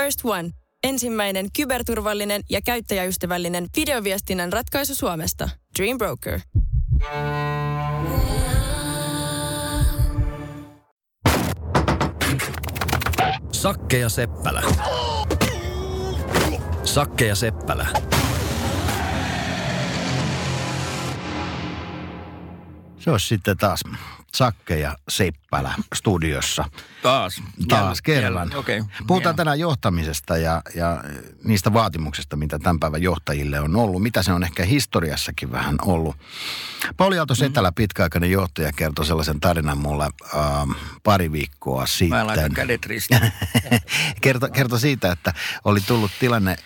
First One. Ensimmäinen kyberturvallinen ja käyttäjäystävällinen videoviestinnän ratkaisu Suomesta. Dream Broker. Sakke ja Seppälä. Sakke ja Seppälä. Se olisi sitten taas Sakke ja Seppälä studiossa. Taas. Taas kerran. jäl- Okei. Puhutaan Hieno. tänään johtamisesta ja, ja niistä vaatimuksista, mitä tämän päivän johtajille on ollut. Mitä se on ehkä historiassakin vähän ollut. Pauli Aalto Setälä, pitkäaikainen johtaja, kertoi sellaisen tarinan mulle ähm, pari viikkoa sitten. Mä laitan kädet ristiin. kerto, kerto siitä, että oli tullut tilanne, äh,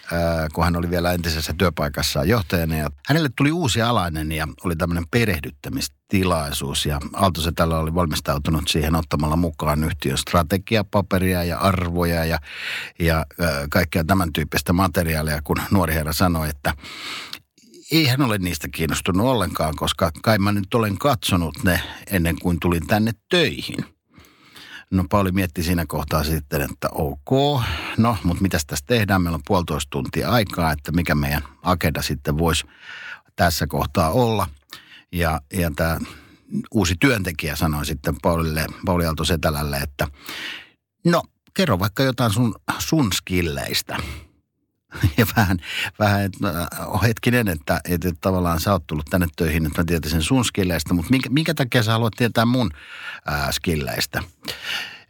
kun hän oli vielä entisessä työpaikassaan johtajana. Ja hänelle tuli uusi alainen ja oli tämmöinen perehdyttämistilaisuus. Ja Aalto Setälä oli valmistautunut siihen ottamalla mukaan yhtiön strategiapaperia ja arvoja ja, ja kaikkea tämän tyyppistä materiaalia, kun nuori herra sanoi, että ei hän ole niistä kiinnostunut ollenkaan, koska kai mä nyt olen katsonut ne ennen kuin tulin tänne töihin. No Pauli mietti siinä kohtaa sitten, että ok, no mutta mitä tässä tehdään? Meillä on puolitoista tuntia aikaa, että mikä meidän agenda sitten voisi tässä kohtaa olla. Ja, ja tämä uusi työntekijä sanoi sitten Paulille, Pauli Aalto Setälälle, että no kerro vaikka jotain sun, sun skilleistä. Ja vähän, vähän että äh, hetkinen, että, että, että tavallaan sä oot tullut tänne töihin, että mä tietäisin sun skilleistä, mutta minkä, minkä takia sä haluat tietää mun äh, skilleistä,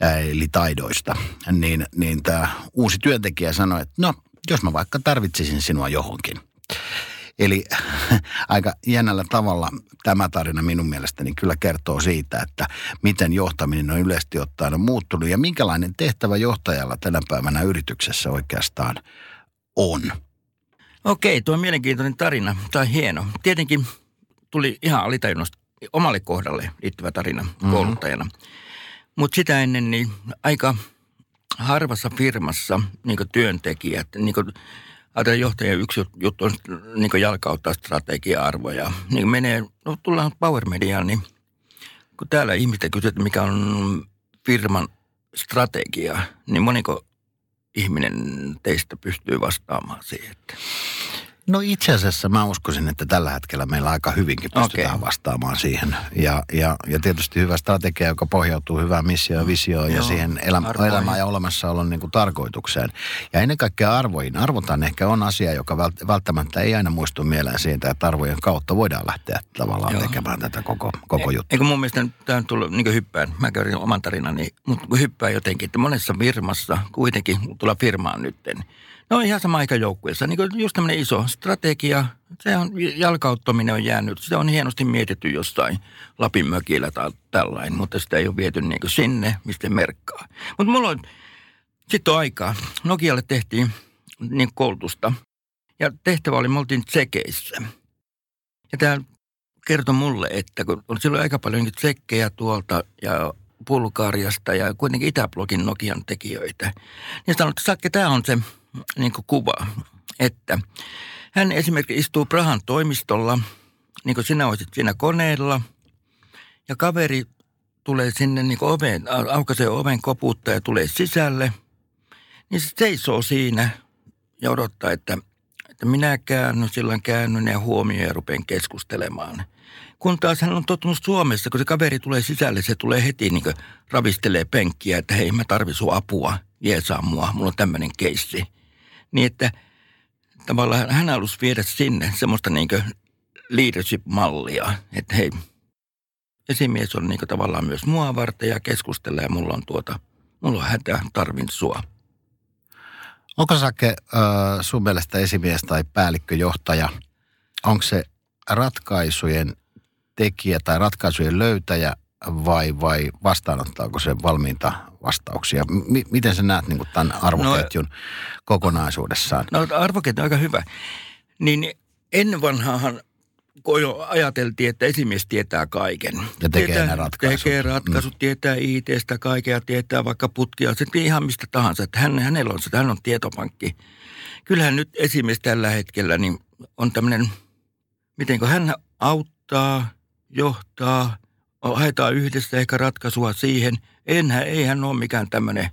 äh, eli taidoista. Niin, niin tämä uusi työntekijä sanoi, että no, jos mä vaikka tarvitsisin sinua johonkin. Eli aika jännällä tavalla tämä tarina minun mielestäni kyllä kertoo siitä, että miten johtaminen on yleisesti ottaen on muuttunut ja minkälainen tehtävä johtajalla tänä päivänä yrityksessä oikeastaan on. Okei, tuo on mielenkiintoinen tarina. Tämä on hieno. Tietenkin tuli ihan alitajunnasta omalle kohdalle liittyvä tarina kouluttajana. Mutta sitä ennen niin aika harvassa firmassa niin työntekijät, niin Ajatellaan johtajan yksi jut- juttu on niin jalkauttaa strategia-arvoja. Niin menee, no tullaan Power Mediaan, niin kun täällä ihmistä kysyy, että mikä on firman strategia, niin moniko ihminen teistä pystyy vastaamaan siihen? Että No itse asiassa mä uskoisin, että tällä hetkellä meillä aika hyvinkin pystytään Okei. vastaamaan siihen. Ja, ja, ja tietysti hyvä strategia, joka pohjautuu hyvään missioon ja visioon ja siihen elämä, elämään ja olemassaolon niin kuin tarkoitukseen. Ja ennen kaikkea arvoihin. Arvotan ehkä on asia, joka vält- välttämättä ei aina muistu mieleen siitä, että arvojen kautta voidaan lähteä tavallaan Joo. tekemään tätä koko, koko juttua. Eikö mun mielestä tämä on tullut niin hyppään, mä kerron oman tarinani, mutta kun hyppää jotenkin, että monessa firmassa kuitenkin, tullaan firmaan nytten, no ihan sama aika joukkueessa, niin just tämmöinen iso strategia, se on, jalkauttaminen on jäänyt, se on hienosti mietitty jossain Lapin mökillä tai tällainen, mutta sitä ei ole viety niin sinne, mistä merkkaa. Mutta mulla on, sitten aikaa, Nokialle tehtiin niin koulutusta, ja tehtävä oli, me oltiin tsekeissä. Ja tämä kertoi mulle, että kun on silloin aika paljon tsekkejä tuolta ja Bulgariasta ja kuitenkin Itäblogin Nokian tekijöitä. Niin sanoi, että Sakke, tämä on se niin kuva, että hän esimerkiksi istuu Prahan toimistolla, niin kuin sinä olisit siinä koneella, ja kaveri tulee sinne niin oveen, aukaisee oven koputta ja tulee sisälle, niin se seisoo siinä ja odottaa, että että minä käännyn, silloin käännyn ja huomioon ja rupean keskustelemaan. Kun taas hän on tottunut Suomessa, kun se kaveri tulee sisälle, se tulee heti niin ravistelee penkkiä, että hei mä tarvitsen apua, jeesaa mua, mulla on tämmöinen keissi. Niin että tavallaan hän halusi viedä sinne semmoista niin leadership-mallia, että hei, esimies on niin tavallaan myös mua varten ja keskustelee ja mulla on tuota, mulla on hätä, tarvin sua. Onko Sake äh, sun mielestä esimies tai päällikköjohtaja, onko se ratkaisujen tekijä tai ratkaisujen löytäjä vai, vai vastaanottaako se valmiita vastauksia? M- miten sä näet niin tämän arvoketjun no, kokonaisuudessaan? No arvoketju on aika hyvä. Niin ennen vanhaahan kun jo ajateltiin, että esimies tietää kaiken. Ja tekee tietää, ne ratkaisut. Tekee ratkaisut, mm. tietää IT-stä kaikkea, tietää vaikka putkia, se ihan mistä tahansa. Että hän, hänellä on se, hän on tietopankki. Kyllähän nyt esimies tällä hetkellä niin on tämmöinen, miten hän auttaa, johtaa, haetaan yhdessä ehkä ratkaisua siihen. Enhän, ei hän ole mikään tämmöinen,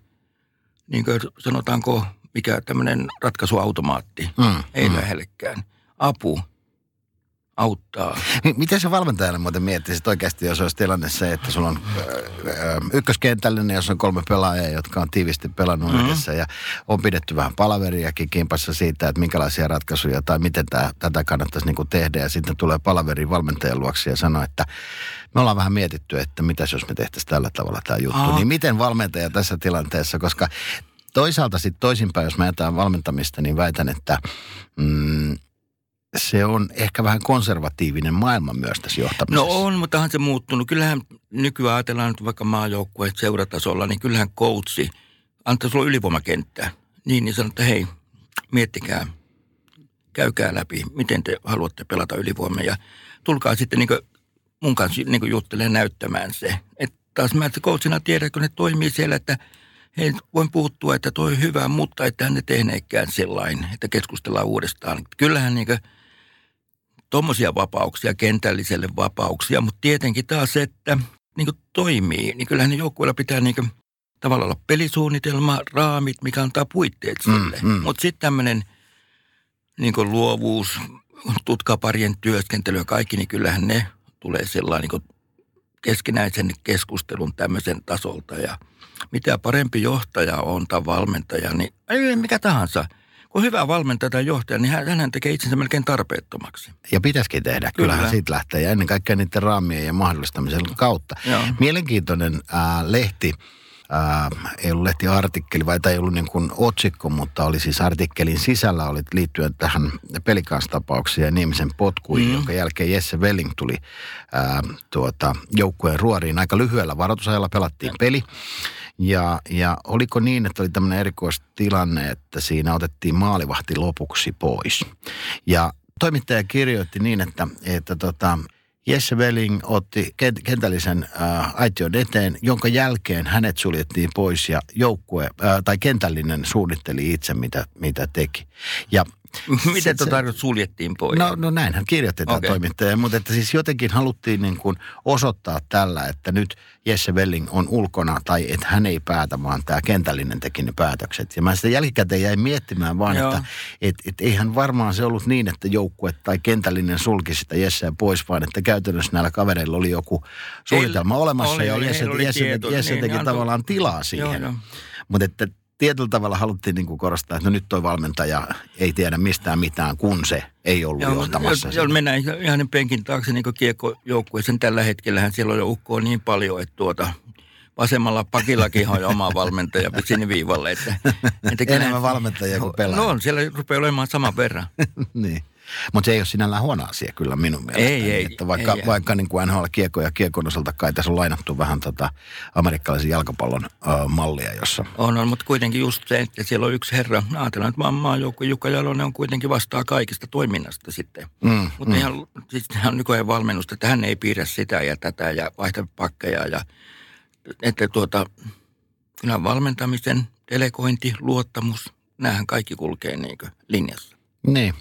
niin kuin sanotaanko, mikä tämmöinen ratkaisuautomaatti. Mm, Ei mm. lähellekään. Apu auttaa. Mi- Miten se valmentajalle muuten miettisit oikeasti, jos olisi tilanne se, että sulla on ö, ö, ykköskentällinen, jos on kolme pelaajaa, jotka on tiivisti pelannut mm-hmm. yhdessä ja on pidetty vähän palaveriakin kimpassa siitä, että minkälaisia ratkaisuja tai miten tää, tätä kannattaisi niinku tehdä ja sitten tulee palaveri valmentajan luoksi ja sanoo, että me ollaan vähän mietitty, että mitäs jos me tehtäisiin tällä tavalla tämä juttu. Aa. Niin miten valmentaja tässä tilanteessa, koska toisaalta sitten toisinpäin, jos mä jätän valmentamista, niin väitän, että mm, se on ehkä vähän konservatiivinen maailma myös tässä No johtamisessa. on, mutta onhan se muuttunut. Kyllähän nykyään ajatellaan nyt vaikka maajoukkueet seuratasolla, niin kyllähän coachi antaa sulla ylivoimakenttää. Niin, niin sanoo, että hei, miettikää, käykää läpi, miten te haluatte pelata ylivoimaa ja tulkaa sitten niin mun kanssa niin juttelemaan näyttämään se. Että taas mä että coachina tiedän, kun ne toimii siellä, että hei, voin puuttua, että toi on hyvä, mutta että hän ne tehneekään sellainen, että keskustellaan uudestaan. Kyllähän niin tuommoisia vapauksia, kentälliselle vapauksia, mutta tietenkin taas se, että niin toimii, niin kyllähän ne joukkueilla pitää niin tavallaan olla pelisuunnitelma, raamit, mikä antaa puitteet sille. Mm, mm. Mutta sitten tämmöinen niin luovuus, tutkaparien työskentely ja kaikki, niin kyllähän ne tulee sellainen niin keskinäisen keskustelun tämmöisen tasolta. Ja mitä parempi johtaja on tai valmentaja, niin ei mikä tahansa. Kun hyvä valmentaja tai johtaja, niin hän, hän tekee itsensä melkein tarpeettomaksi. Ja pitäisikin tehdä. Kyllähän Kyllä. siitä lähtee. Ja ennen kaikkea niiden raamien ja mahdollistamisen kautta. Joo. Mielenkiintoinen ää, lehti. Ää, ei ollut lehtiartikkeli, vai tämä ei ollut niin kuin otsikko, mutta oli siis artikkelin sisällä oli liittyen tähän pelikaastapaukseen ja Niemisen potkuihin, mm. jonka jälkeen Jesse Welling tuli ää, tuota, joukkueen ruoriin. Aika lyhyellä varoitusajalla pelattiin peli. Ja, ja oliko niin, että oli tämmöinen erikoistilanne, että siinä otettiin maalivahti lopuksi pois. Ja toimittaja kirjoitti niin, että, että tota, Jesse Welling otti kent- kentällisen äh, aition eteen, jonka jälkeen hänet suljettiin pois ja joukkue äh, tai kentällinen suunnitteli itse, mitä, mitä teki. Ja Miten se- tuo tarkoitus suljettiin pois? No, no näin hän kirjoitti tämä Okei. toimittaja, mutta että siis jotenkin haluttiin niin kuin osoittaa tällä, että nyt Jesse Welling on ulkona tai että hän ei päätä, vaan tämä kentällinen teki ne päätökset. Ja mä sitä jälkikäteen jäin miettimään vaan, Joo. että et, et eihän varmaan se ollut niin, että joukkue tai kentällinen sulki sitä Jesseä pois, vaan että käytännössä näillä kavereilla oli joku suunnitelma olemassa oli, ja Jesse, oli Jesse, Jesse niin, teki antoi- tavallaan tilaa siihen. joo. Mutta että tietyllä tavalla haluttiin niin kuin korostaa, että no nyt toi valmentaja ei tiedä mistään mitään, kun se ei ollut Joo, johtamassa. sitä. jos mennään ihan penkin taakse niin kiekkojoukkueeseen tällä hetkellähän siellä on jo ukkoa niin paljon, että tuota, vasemmalla pakillakin on jo oma valmentaja sinne viivalle. Että, että Enemmän valmentajia kuin pelaajia. No on, siellä rupeaa olemaan saman verran. niin. Mutta se ei ole sinällään huono asia kyllä minun mielestäni. Ei, ei, että vaikka, ei. vaikka niin kuin NHL kiekko ja kiekon osalta kai tässä on lainattu vähän tota amerikkalaisen jalkapallon ö, mallia, jossa On, on, mutta kuitenkin just se, että siellä on yksi herra. Ajatellaan, että maan maajoukko Jukka Jalonen on kuitenkin vastaa kaikista toiminnasta sitten. Mm, Mutta ihan, siis hän on nykyajan valmennusta, että hän ei piirrä sitä ja tätä ja vaihta pakkeja. Ja, että tuota, kyllä valmentamisen, delegointi, luottamus, näähän kaikki kulkee niin linjassa. Niin.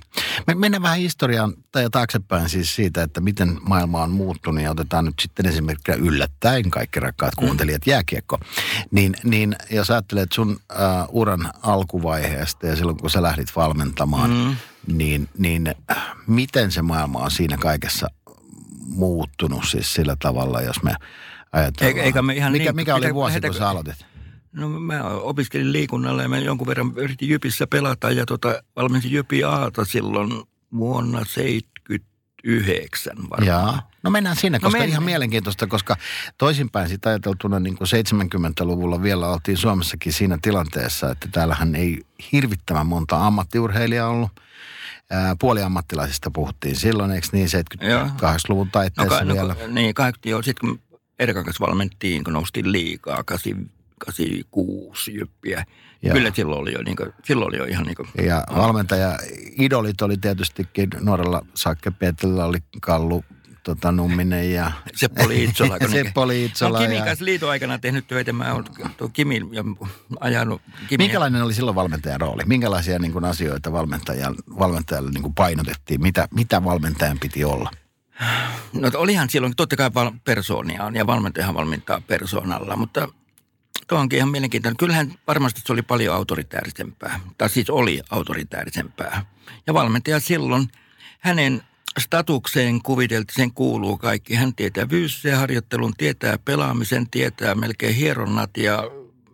Me mennään vähän historiaan tai taaksepäin siis siitä, että miten maailma on muuttunut ja otetaan nyt sitten esimerkiksi yllättäen kaikki rakkaat kuuntelijat jääkiekko. Niin, niin jos ajattelet sun uh, uran alkuvaiheesta ja silloin kun sä lähdit valmentamaan, mm. niin, niin äh, miten se maailma on siinä kaikessa muuttunut siis sillä tavalla, jos me ajatellaan. Eikä- eikä me ihan mikä, niin- mikä oli mitä- vuosi, kun sä aloitit? No mä opiskelin liikunnalla ja mä jonkun verran yritin Jypissä pelata ja tota, valmensin Jypi Aata silloin vuonna 79 varmaan. Jaa. No mennään sinne, koska no mennään. ihan mielenkiintoista, koska toisinpäin sitä ajateltuna niin kuin 70-luvulla vielä oltiin Suomessakin siinä tilanteessa, että täällähän ei hirvittävän monta ammattiurheilijaa ollut. Puoliammattilaisista puhuttiin silloin, eikö niin, 78-luvun No, taitteessa ka, no, vielä. ka- niin, kaikki jo. Sitten kun Erkan kanssa valmenttiin, kun noustiin liikaa, 8, 86 jyppiä. Joo. Kyllä silloin oli jo, niin kuin, silloin oli jo ihan niin kuin, Ja valmentaja idolit oli tietystikin, nuorella Sakke Pietilä oli Kallu tota, Numminen ja Seppo Liitsola. kun Seppo Liitsola oon Kimin ja- kanssa liiton aikana tehnyt töitä. Mä oon Kimi ja ajanut Kimi. Minkälainen oli silloin valmentajan rooli? Minkälaisia niin kuin, asioita valmentajan, valmentajalle niin kuin painotettiin? Mitä, mitä valmentajan piti olla? No olihan silloin, totta kai persoonia on ja valmentajahan valmentaa persoonalla, mutta tuo onkin ihan mielenkiintoinen. Kyllähän varmasti se oli paljon autoritäärisempää, tai siis oli autoritäärisempää. Ja valmentaja silloin, hänen statukseen kuviteltiin, sen kuuluu kaikki. Hän tietää fyysisen harjoittelun, tietää pelaamisen, tietää melkein hieronnat ja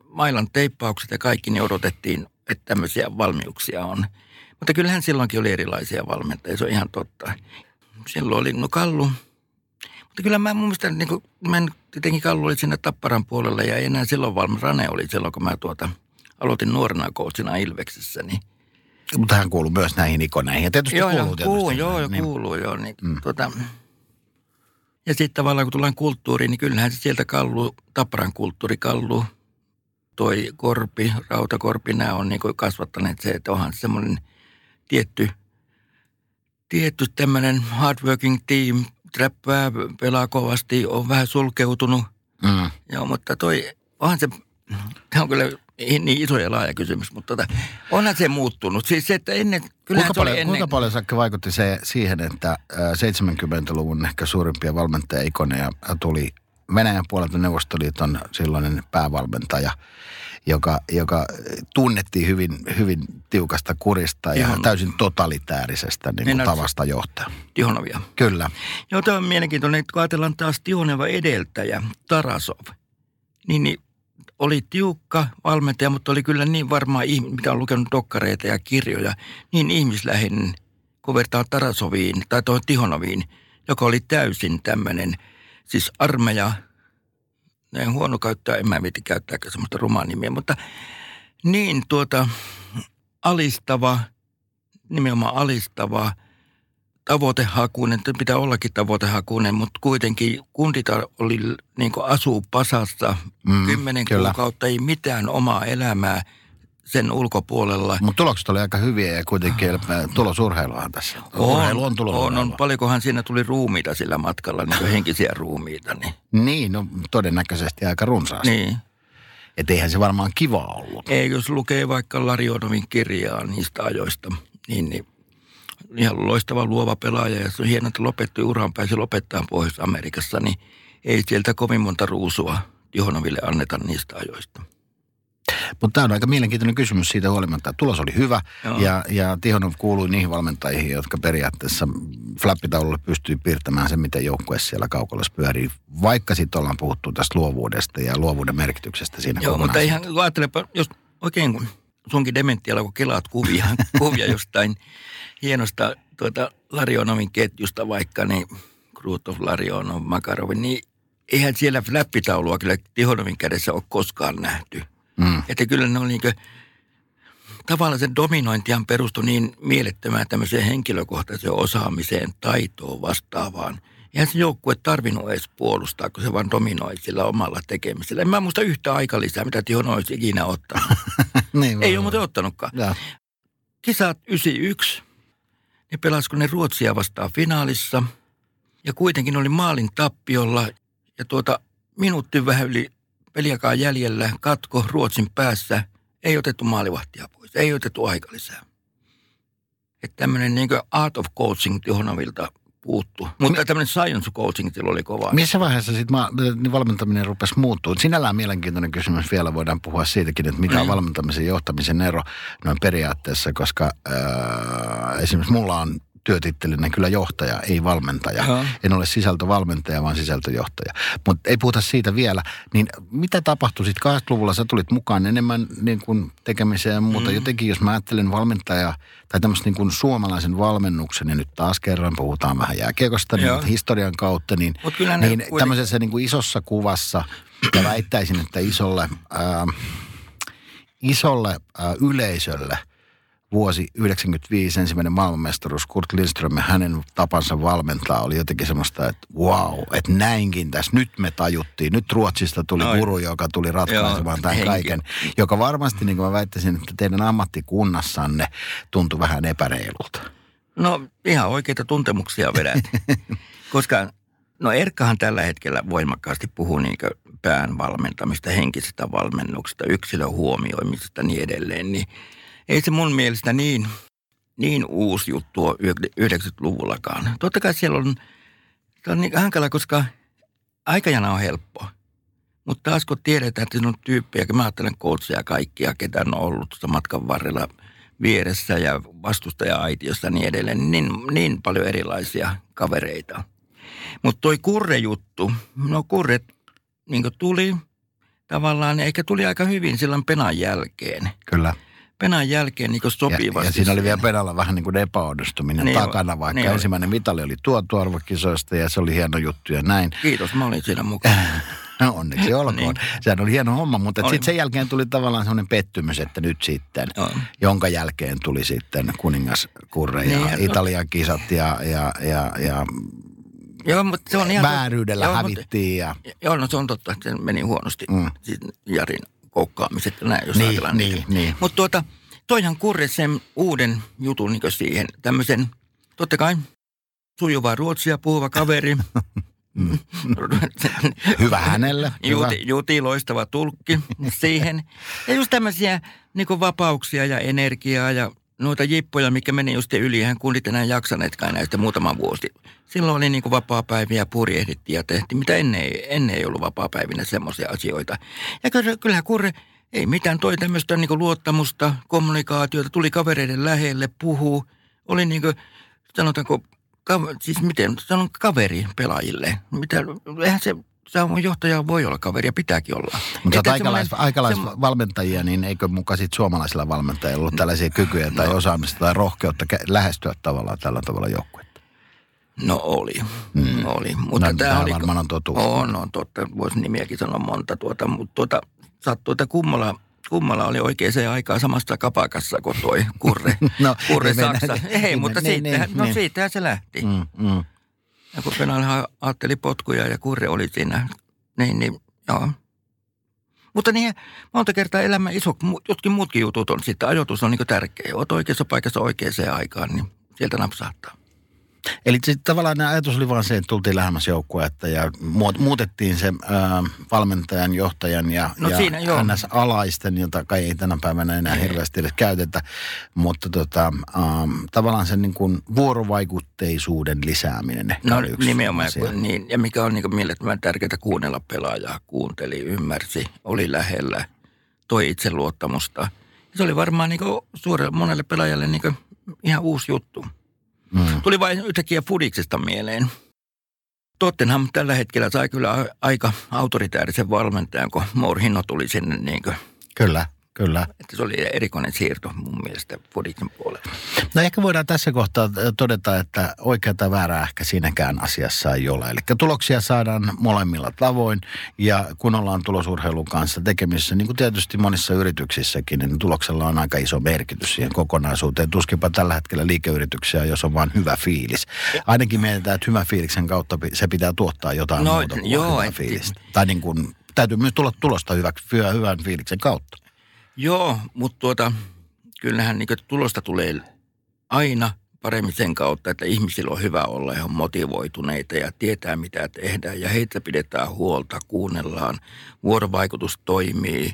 mailan teippaukset ja kaikki, niin odotettiin, että tämmöisiä valmiuksia on. Mutta kyllähän silloinkin oli erilaisia valmentajia, se on ihan totta. Silloin oli, no Kallu, mutta kyllä mä mun mielestä, niin kuin, mä tietenkin Kallu oli siinä Tapparan puolella ja ei enää silloin valmis. Rane oli silloin, kun mä tuota, aloitin nuorena coachina Ilveksessä, niin Mutta hän kuuluu myös näihin ikoneihin. Ja tietysti joo, kuuluu joo, tietysti. kuuluu, joo, joo, niin. kuuluu, joo. Niin, mm. tuota, ja sitten tavallaan kun tullaan kulttuuriin, niin kyllähän se sieltä kallu, Tapparan kulttuuri kallu, toi korpi, rautakorpi, nämä on niin kasvattaneet se, että onhan se semmoinen tietty, tietty tämmöinen hardworking team, träppää, pelaa kovasti, on vähän sulkeutunut. Mm. Joo, mutta toi, onhan se, tämä on kyllä niin iso ja laaja kysymys, mutta tota, onhan se muuttunut. Siis se, että ennen, Kuinka paljon, ennen. kuinka paljon Sakke vaikutti se siihen, että äh, 70-luvun ehkä suurimpia valmentajaikoneja tuli Venäjän puolelta Neuvostoliiton silloinen päävalmentaja, joka, joka tunnettiin hyvin, hyvin tiukasta kurista ja Ihan. täysin totalitäärisestä niin kuin Niin, tavasta johtaa. Tihonovia. Kyllä. Joo, tämä on mielenkiintoinen, että kun ajatellaan taas Tihoneva edeltäjä, Tarasov, niin, niin oli tiukka valmentaja, mutta oli kyllä niin varmaan, ihmi- mitä on lukenut dokkareita ja kirjoja, niin ihmisläheinen, kun vertaa Tarasoviin tai tuohon Tihonoviin, joka oli täysin tämmöinen, siis armeija, näin huono käyttää, en mä viiti käyttääkö semmoista rumaa nimiä, mutta niin tuota alistava, nimenomaan alistava, tavoitehakuinen, pitää ollakin tavoitehakuinen, mutta kuitenkin kundita oli niin asuu pasassa Mm, kymmenen kyllä. kuukautta, ei mitään omaa elämää sen ulkopuolella. Mutta tulokset oli aika hyviä ja kuitenkin äh, tulosurheiluahan tässä. Urheilu on on, tulosurheilua. on, paljonkohan siinä tuli ruumiita sillä matkalla, niin kuin henkisiä ruumiita. Niin, Niin, no todennäköisesti aika runsaasti. Niin. Että eihän se varmaan kiva ollut. Ei, jos lukee vaikka Larionovin kirjaa niistä ajoista, niin, niin ihan loistava luova pelaaja ja se on hienoa, että lopetti uran, pääsi lopettaa Pohjois-Amerikassa, niin ei sieltä kovin monta ruusua Tihonoville anneta niistä ajoista. Mutta tämä on aika mielenkiintoinen kysymys siitä huolimatta. että Tulos oli hyvä Joo. ja, ja Tihonov kuului niihin valmentajiin, jotka periaatteessa flappitaululle pystyy piirtämään sen, miten joukkue siellä kaukolossa pyörii. Vaikka sitten ollaan puhuttu tästä luovuudesta ja luovuuden merkityksestä siinä Joo, mutta ihan ajattelepa, jos oikein kun sunkin dementialla, kun kelaat kuvia, kuvia jostain hienosta tuota Larionovin ketjusta vaikka, niin Krutov, Larionov, Makarov, niin eihän siellä flappitaulua kyllä Tihonovin kädessä ole koskaan nähty. Mm. Että kyllä ne oli niin tavallaan se dominointihan perustui niin mielettömään tämmöiseen henkilökohtaiseen osaamiseen, taitoon vastaavaan. Eihän se joukkue tarvinnut edes puolustaa, kun se vaan dominoi sillä omalla tekemisellä. En mä muista yhtä aikalisää, mitä Tihon olisi ikinä ottanut. niin, Ei ole muuten ottanutkaan. Ja, Kisat 91, ne pelasiko ne Ruotsia vastaan finaalissa. Ja kuitenkin oli maalin tappiolla ja tuota minuutti vähän yli peliakaan jäljellä, katko Ruotsin päässä, ei otettu maalivahtia pois, ei otettu aikalisää. Että tämmöinen niin art of coaching Tihonovilta puuttu. Mutta tämmöinen science coaching sillä oli kova. missä vaiheessa sitten niin valmentaminen rupesi muuttua? Sinällään mielenkiintoinen kysymys vielä. Voidaan puhua siitäkin, että mikä on Niin. valmentamisen johtamisen ero noin periaatteessa, koska äh, esimerkiksi mulla on työtittelinä kyllä johtaja, ei valmentaja. Joo. En ole sisältövalmentaja, vaan sisältöjohtaja. Mutta ei puhuta siitä vielä. Niin mitä tapahtui sitten 80-luvulla? Sä tulit mukaan enemmän niin kuin tekemiseen ja muuta. Mm. Jotenkin jos mä ajattelen valmentajaa tai tämmöistä niin kuin suomalaisen valmennuksen, ja nyt taas kerran puhutaan vähän jääkiekosta, niin historian kautta, niin, Mut kyllä ne niin kuitenkin- tämmöisessä niin kuin isossa kuvassa, ja väittäisin, että isolle, ää, isolle ää, yleisölle vuosi 95 ensimmäinen maailmanmestaruus Kurt Lindström ja hänen tapansa valmentaa oli jotenkin semmoista, että wow, että näinkin tässä, nyt me tajuttiin. Nyt Ruotsista tuli Noin. guru, joka tuli ratkaisemaan Joo, tämän henki. kaiken, joka varmasti, niin kuin mä väittäisin, että teidän ammattikunnassanne tuntui vähän epäreilulta. No ihan oikeita tuntemuksia vedät. Koska no Erkkahan tällä hetkellä voimakkaasti puhuu niin pään valmentamista, henkisestä valmennuksesta, yksilön huomioimisesta ja niin edelleen. Niin ei se mun mielestä niin, niin uusi juttu ole 90-luvullakaan. Totta kai siellä on, se on niin hankala, koska aikajana on helppo. Mutta taas kun tiedetään, että siinä on kun mä ajattelen koutseja kaikkia, ketä on ollut tuossa matkan varrella vieressä ja vastustaja-aitiossa ja niin edelleen, niin, niin paljon erilaisia kavereita. Mutta toi kurrejuttu, no kurret niin tuli tavallaan, eikä tuli aika hyvin silloin penan jälkeen. Kyllä. Penan jälkeen niin sopivasti. Ja, ja siinä oli vielä penalla vähän niin kuin epäonnistuminen niin takana, vaikka niin ensimmäinen mitali oli tuotu arvokisoista ja se oli hieno juttu ja näin. Kiitos, mä olin siinä mukana. No onneksi olkoon. niin. Sehän oli hieno homma, mutta sitten sen jälkeen tuli tavallaan sellainen pettymys, että nyt sitten, no. jonka jälkeen tuli sitten kuningaskurre ja niin, Italian kisat ja, ja, ja, ja Joo, mutta se on ihan vääryydellä joo, hävittiin. Mutta, ja... Joo, no se on totta, että se meni huonosti. Mm. Jarin koukkaamiset ja näin, jos niin, ajatellaan niin, niitä. Niin. Mutta tuota, toihan kurre sen uuden jutun niin siihen, tämmöisen, totta kai sujuva ruotsia puhuva kaveri. Mm. Hyvä hänelle. Juti, Hyvä. juti, loistava tulkki siihen. Ja just tämmöisiä niin vapauksia ja energiaa ja noita jippoja, mikä meni just yli, hän kunnit enää jaksaneetkaan näistä muutama vuosi. Silloin oli niin vapaa-päiviä, purjehdittiin ja tehtiin, mitä ennen ei, ennen ei ollut vapaa-päivinä semmoisia asioita. Ja kyllähän Kurre ei mitään toi tämmöistä niin luottamusta, kommunikaatiota, tuli kavereiden lähelle, puhuu. Oli niin kuin, sanotaanko, siis miten, sanon kaveri pelaajille. Mitä, eihän se johtaja voi olla kaveri ja pitääkin olla. Mutta aikalais, aikalaisvalmentajia, niin eikö mukaan sit suomalaisilla valmentajilla ollut tällaisia kykyjä tai no. osaamista tai rohkeutta lähestyä tavallaan tällä tavalla joukkuetta? No oli, mm. oli. Mutta no, tämä oli, varmaan on totuus. On, on totta. Voisi nimiäkin sanoa monta. Tuota, mutta tuota, sattui, että kummalla kummalla oli oikein se aikaa samasta kapakassa kuin toi Kurre, no, kurre ei Saksa. Mennä, ei, niin, mutta niin, siitä, niin, no, niin. siitähän se lähti. Mm, mm. Ja kun Penalhan ajatteli potkuja ja Kurre oli siinä, niin, niin joo. Mutta niin, monta kertaa elämä iso, jotkin muutkin jutut on sitten, ajoitus on niin tärkeä. Oot oikeassa paikassa oikeaan aikaan, niin sieltä napsahtaa. Eli sitten tavallaan ajatus oli vaan se, että tultiin lähemmäs joukkuetta ja muutettiin se ää, valmentajan, johtajan ja, no ja siinä, alaisten, jota kai ei tänä päivänä enää ei. hirveästi edes käytetä. Mutta tota, ää, tavallaan sen niin kuin vuorovaikutteisuuden lisääminen ehkä no, yksi nimenomaan, niin, ja mikä on niin mielettömän tärkeää kuunnella pelaajaa. Kuunteli, ymmärsi, oli lähellä, toi itseluottamusta. Se oli varmaan niin suurelle monelle pelaajalle niin ihan uusi juttu. Mm. Tuli vain yhtäkkiä Fudiksesta mieleen. Tottenham tällä hetkellä sai kyllä aika autoritäärisen valmentajan, kun Mourinho tuli sinne niin kuin Kyllä. Kyllä. Että se oli erikoinen siirto mun mielestä Fodiksen puolella. No ehkä voidaan tässä kohtaa todeta, että oikea tai väärää ehkä siinäkään asiassa ei ole. Eli tuloksia saadaan molemmilla tavoin ja kun ollaan tulosurheilun kanssa tekemisissä, niin kuin tietysti monissa yrityksissäkin, niin tuloksella on aika iso merkitys siihen kokonaisuuteen. Tuskinpa tällä hetkellä liikeyrityksiä, jos on vain hyvä fiilis. Ainakin mietitään, että hyvä fiiliksen kautta se pitää tuottaa jotain no, muuta kuin joo, hyvä fiilis. Tai niin kuin, täytyy myös tulla tulosta hyväksi, hyvän fiiliksen kautta. Joo, mutta tuota, kyllähän niin tulosta tulee aina paremmin sen kautta, että ihmisillä on hyvä olla ja on motivoituneita ja tietää mitä tehdään ja heitä pidetään huolta, kuunnellaan, vuorovaikutus toimii,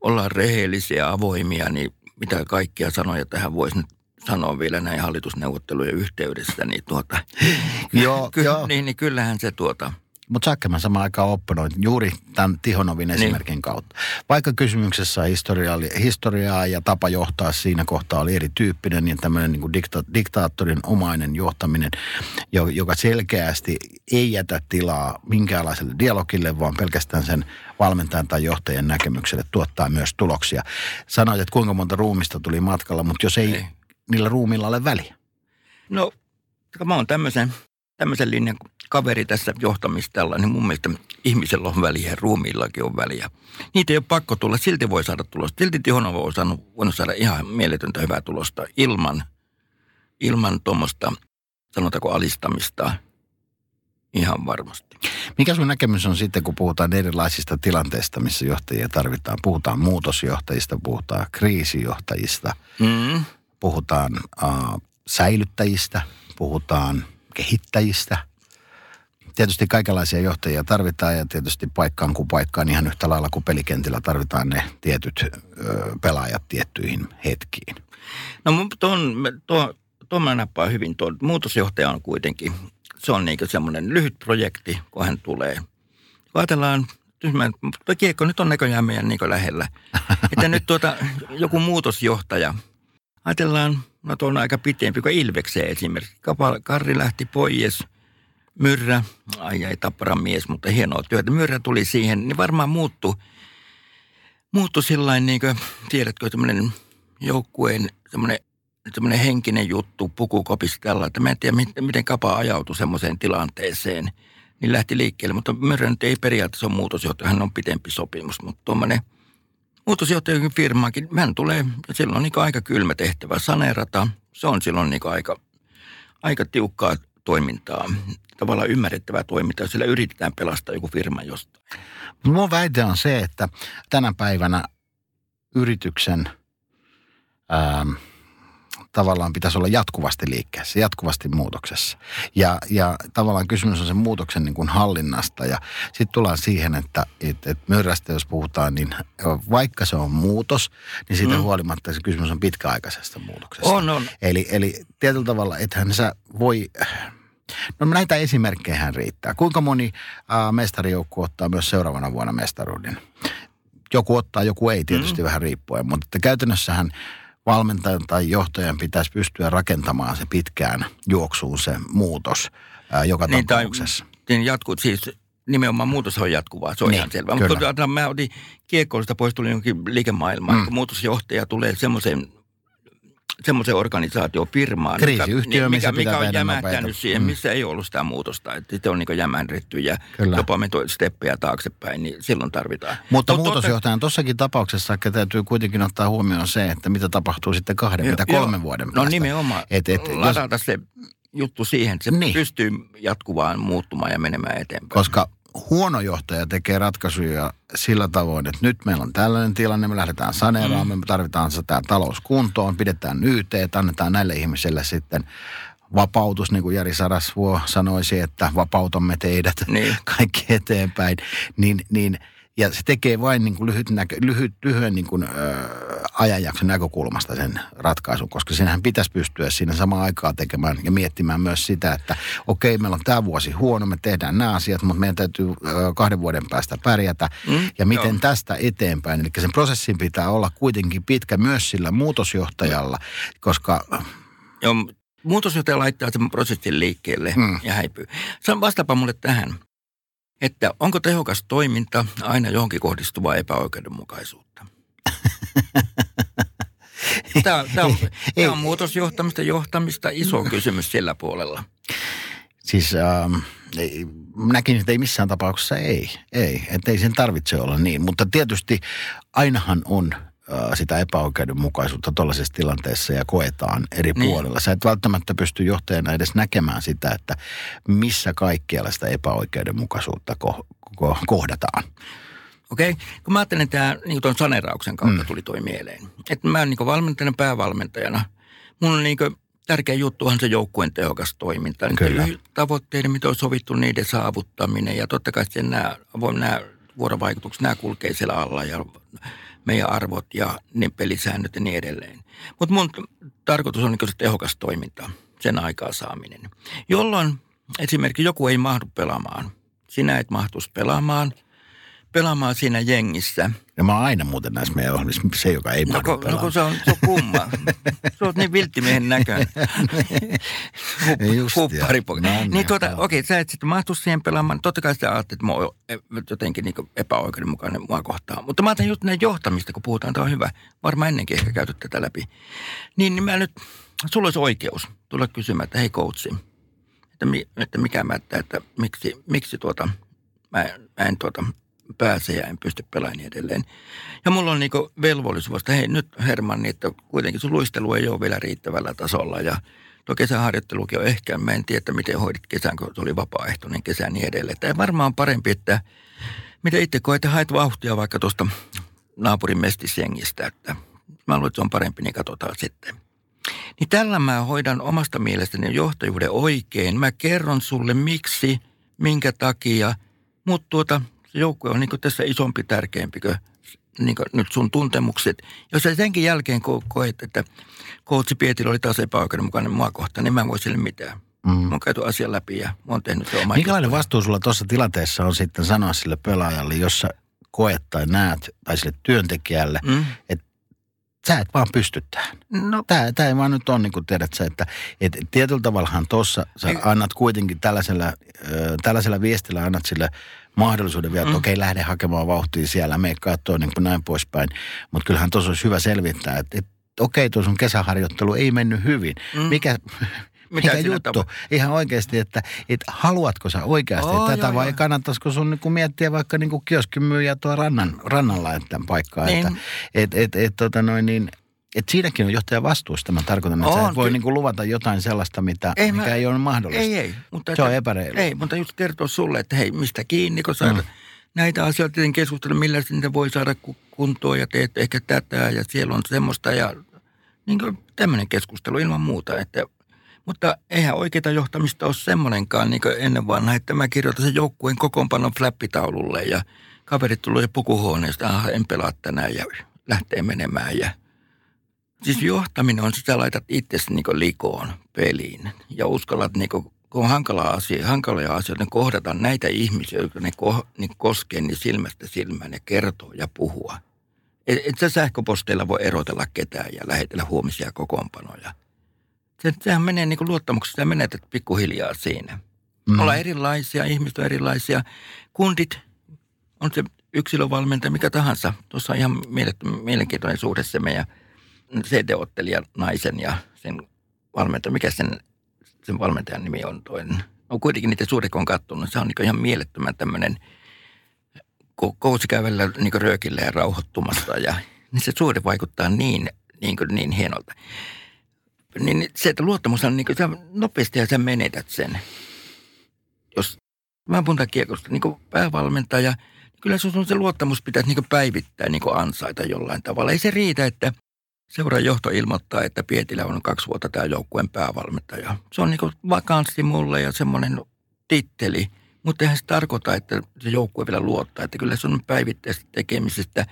ollaan rehellisiä, avoimia, niin mitä kaikkia sanoja tähän voisi nyt sanoa vielä näin hallitusneuvottelujen yhteydessä, niin tuota, joo, ky- joo. Niin, niin kyllähän se tuota, mutta Säkkämän samaan aikaan opponoin juuri tämän Tihonovin niin. esimerkin niin. kautta. Vaikka kysymyksessä historiaa, historiaa ja tapa johtaa siinä kohtaa oli erityyppinen, niin tämmöinen niin dikta, diktaattorin omainen johtaminen, joka selkeästi ei jätä tilaa minkäänlaiselle dialogille, vaan pelkästään sen valmentajan tai johtajan näkemykselle tuottaa myös tuloksia. Sanoit, että kuinka monta ruumista tuli matkalla, mutta jos ei, ei. niillä ruumilla ole väliä. No, mä oon tämmöisen, tämmöisen linjan kaveri tässä johtamistella, niin mun mielestä ihmisellä on väliä, ruumiillakin on väliä. Niitä ei ole pakko tulla, silti voi saada tulosta. Silti Tihonova on saanut, voinut saada ihan mieletöntä hyvää tulosta ilman, ilman tuommoista, sanotaanko alistamista, ihan varmasti. Mikä sun näkemys on sitten, kun puhutaan erilaisista tilanteista, missä johtajia tarvitaan? Puhutaan muutosjohtajista, puhutaan kriisijohtajista, mm. puhutaan äh, säilyttäjistä, puhutaan kehittäjistä – tietysti kaikenlaisia johtajia tarvitaan ja tietysti paikkaan kuin paikkaan ihan yhtä lailla kuin pelikentillä tarvitaan ne tietyt ö, pelaajat tiettyihin hetkiin. No tuon, tuo, tuo mä nappaan hyvin. Tuo muutosjohtaja on kuitenkin, se on niin semmoinen lyhyt projekti, kun hän tulee. Kun ajatellaan mutta kiekko nyt on näköjään meidän niin lähellä. että nyt tuota, joku muutosjohtaja, ajatellaan, no tuo on aika pitempi kuin Ilvekseen esimerkiksi. Karri lähti pois, Myrrä, ai ei tappara mies, mutta hienoa työtä. Myrrä tuli siihen, niin varmaan muuttui, muuttui sillä niin kuin, tiedätkö, tämmöinen joukkueen semmoinen semmoinen henkinen juttu pukukopissa tällä, että mä en tiedä, miten kapa ajautui semmoiseen tilanteeseen. Niin lähti liikkeelle, mutta Myrrä nyt ei periaatteessa ole muutosjohtaja, hän on pitempi sopimus, mutta tuommoinen muutosjohtajan firmakin, hän tulee, silloin on niin aika kylmä tehtävä saneerata. Se on silloin niin aika, aika tiukkaa toimintaa, tavallaan ymmärrettävää toimintaa, sillä yritetään pelastaa joku firma jostain. Mun väite on se, että tänä päivänä yrityksen ähm, tavallaan pitäisi olla jatkuvasti liikkeessä, jatkuvasti muutoksessa. Ja, ja tavallaan kysymys on sen muutoksen niin kuin hallinnasta. Ja sitten tullaan siihen, että et, et myrrästä jos puhutaan, niin vaikka se on muutos, niin siitä mm. huolimatta se kysymys on pitkäaikaisesta muutoksesta. On, on. Eli, eli tietyllä tavalla, ethän sä voi... No näitä esimerkkejä riittää. Kuinka moni äh, mestarijoukku ottaa myös seuraavana vuonna mestaruuden? Joku ottaa, joku ei tietysti mm. vähän riippuen, mutta että käytännössähän valmentajan tai johtajan pitäisi pystyä rakentamaan se pitkään juoksuun se muutos ää, joka niin, tapauksessa. niin jatkuu, siis nimenomaan muutos on jatkuvaa, se on niin, ihan selvä. Mutta kun mä otin kiekkoilista pois, tuli jonkin liikemaailmaan, mm. kun muutosjohtaja tulee semmoiseen semmoisen organisaatiofirmaan, Kriisiyhtiö, mikä, mikä, mikä on jämähtänyt siihen, mm. missä ei ollut sitä muutosta. Että sitten on niin jämähdetty ja Kyllä. jopa menty steppejä taaksepäin, niin silloin tarvitaan. Mutta no, muutosjohtajan tuossakin tapauksessa täytyy kuitenkin ottaa huomioon se, että mitä tapahtuu sitten kahden, jo, mitä kolmen jo. vuoden no päästä. No nimenomaan. Et, et, Ladata jos... se juttu siihen, että se niin. pystyy jatkuvaan muuttumaan ja menemään eteenpäin. Koska huono johtaja tekee ratkaisuja sillä tavoin, että nyt meillä on tällainen tilanne, me lähdetään saneeraamaan, mm. me tarvitaan tämä talous kuntoon, pidetään YT, annetaan näille ihmisille sitten vapautus, niin kuin Jari Sarasvuo sanoisi, että vapautamme teidät niin. kaikki eteenpäin, niin, niin – ja se tekee vain niin kuin lyhyt näkö, lyhyt, lyhyen niin kuin, ö, ajanjakson näkökulmasta sen ratkaisun, koska sinähän pitäisi pystyä siinä samaan aikaan tekemään ja miettimään myös sitä, että okei, okay, meillä on tämä vuosi huono, me tehdään nämä asiat, mutta meidän täytyy ö, kahden vuoden päästä pärjätä. Mm, ja miten joo. tästä eteenpäin, eli sen prosessin pitää olla kuitenkin pitkä myös sillä muutosjohtajalla, koska... Joo, muutosjohtaja laittaa sen prosessin liikkeelle mm. ja häipyy. Vastaapa mulle tähän että onko tehokas toiminta aina johonkin kohdistuvaa epäoikeudenmukaisuutta? Tämä, tämä, on, tämä on muutosjohtamista, johtamista, iso kysymys sillä puolella. Siis ähm, näkin, että ei missään tapauksessa ei. Ei, että ei sen tarvitse olla niin. Mutta tietysti ainahan on sitä epäoikeudenmukaisuutta tuollaisessa tilanteessa ja koetaan eri niin. puolilla. Sä et välttämättä pysty johtajana edes näkemään sitä, että missä kaikkialla sitä epäoikeudenmukaisuutta ko- ko- kohdataan. Okei, okay. kun mä ajattelen, että tämä niin tuon sanerauksen kautta mm. tuli toi mieleen. Että mä niin päävalmentajana, päävalmentajana, mun on niin tärkeä juttu on se joukkueen tehokas toiminta. Kyllä. Tavoitteiden, mitä on sovittu, niiden saavuttaminen ja totta kai nämä, nämä vuorovaikutukset, nämä kulkee siellä alla ja meidän arvot ja ne pelisäännöt ja niin edelleen. Mutta mun tarkoitus on niin se tehokas toiminta, sen aikaa saaminen. Jolloin esimerkiksi joku ei mahdu pelaamaan. Sinä et mahtuisi pelaamaan – pelaamaan siinä jengissä. Ja mä oon aina muuten näissä meidän ohjelmissa se, joka ei no, kun, no kun se on, se on kumma. se on niin vilttimiehen näköinen. Hupparipoika. No, niin, niin tuota, okei, okay, sä et sitten mahtu siihen pelaamaan. Totta kai sä ajattelet, että mä oon jotenkin niin epäoikeudenmukainen mua kohtaan. Mutta mä ajattelin just näin johtamista, kun puhutaan, tämä on hyvä. Varmaan ennenkin ehkä käyty tätä läpi. Niin, niin mä nyt, sulla olisi oikeus tulla kysymään, että hei coachi, että, mi, että mikä mä, että, että miksi, miksi tuota, mä, mä en tuota, pääse ja en pysty pelaamaan niin edelleen. Ja mulla on niinku velvollisuus, että hei nyt Herman, niin että kuitenkin sun luistelu ei ole vielä riittävällä tasolla ja tuo kesäharjoittelukin on ehkä, mä en tiedä, miten hoidit kesän, kun se oli vapaaehtoinen kesä ja niin edelleen. Tämä varmaan on parempi, että mitä itse koet, että haet vauhtia vaikka tuosta naapurin mestisjengistä, että mä luulen, että se on parempi, niin katsotaan sitten. Niin tällä mä hoidan omasta mielestäni johtajuuden oikein. Mä kerron sulle miksi, minkä takia, mutta tuota, joukkue on niin tässä isompi, tärkeämpi kuin, niin kuin nyt sun tuntemukset. Jos sä senkin jälkeen ko- koet, että koutsi Pietillä oli taas epäoikeudenmukainen mua kohta, niin mä en voi sille mitään. Mm. Mä oon käyty asian läpi ja mä oon tehnyt se oma Minkälainen vastuu sulla tuossa tilanteessa on sitten sanoa sille pelaajalle, jos sä koet tai näet, tai sille työntekijälle, mm. että sä et vaan pysty tähän. No. Tämä, tämä ei vaan nyt ole, niin kuin tiedät sä, että et tietyllä tavallahan tuossa sä annat kuitenkin tällaisella, äh, tällaisella viestillä annat sille mahdollisuuden vielä, että mm. okei, okay, lähde hakemaan vauhtia siellä, me katsoa niin kuin näin poispäin. Mutta kyllähän tuossa olisi hyvä selvittää, että, että okei, okay, tuossa kesäharjoittelu ei mennyt hyvin. Mm. Mikä, mitä mikä juttu? Tapa? Ihan oikeasti, että, että haluatko sä oikeasti oh, tätä joo, vai joo. kannattaisiko sun niin miettiä vaikka niin kioskimyyjä tuo rannan, rannalla että paikkaa. Niin. Että, et, et, et, tota noin, niin, et siinäkin on johtaja vastuusta. Mä tarkoitan, että on, sä et voi niinku luvata jotain sellaista, mitä, ei, mikä mä, ei ole mahdollista. Ei, ei. Mutta se on epäreilu. Ei, mutta just kertoa sulle, että hei, mistä kiinni, kun sä mm. näitä asioita keskustella, millä niitä voi saada kuntoon ja teet ehkä tätä ja siellä on semmoista ja niin tämmöinen keskustelu ilman muuta. Että, mutta eihän oikeita johtamista ole semmoinenkaan niin ennen vanha, että mä kirjoitan sen joukkueen kokoonpanon flappitaululle ja kaverit tulee pukuhuoneesta, ah, en pelaa tänään ja lähtee menemään ja – Siis johtaminen on, sitä laitat itsesi niin likoon peliin ja uskallat, niin kuin, kun on hankala asia, hankalia asioita, niin kohdata näitä ihmisiä, jotka ne ko, niin koskee niin silmästä silmään ja kertoo ja puhua. Et, et sä sähköposteilla voi erotella ketään ja lähetellä huomisia kokoonpanoja. Se, sehän menee niin kuin luottamuksesta ja menetät pikkuhiljaa siinä. Mm. Olla erilaisia, ihmiset on erilaisia. Kundit, on se yksilövalmentaja, mikä tahansa. Tuossa on ihan mielenkiintoinen suhde se meidän – CD-ottelija naisen ja sen valmentajan, mikä sen, sen valmentajan nimi on toinen. No kuitenkin niitä suuret on kattonut, se on niin ihan mielettömän tämmöinen kousi kävellä niin röökillä ja rauhoittumassa ja niin se suhde vaikuttaa niin, niin, kuin, niin hienolta. Niin se, että luottamus on niin kuin, sä nopeasti ja sä menetät sen. Jos mä puhutaan kiekosta, niin kuin päävalmentaja, niin kyllä sun se luottamus pitäisi niin päivittää, niin ansaita jollain tavalla. Ei se riitä, että – Seuran johto ilmoittaa, että Pietilä on kaksi vuotta tämä joukkueen päävalmentaja. Se on niin vakanssi mulle ja semmoinen titteli, mutta eihän se tarkoita, että se joukkue vielä luottaa. Että kyllä se on päivittäistä tekemisestä.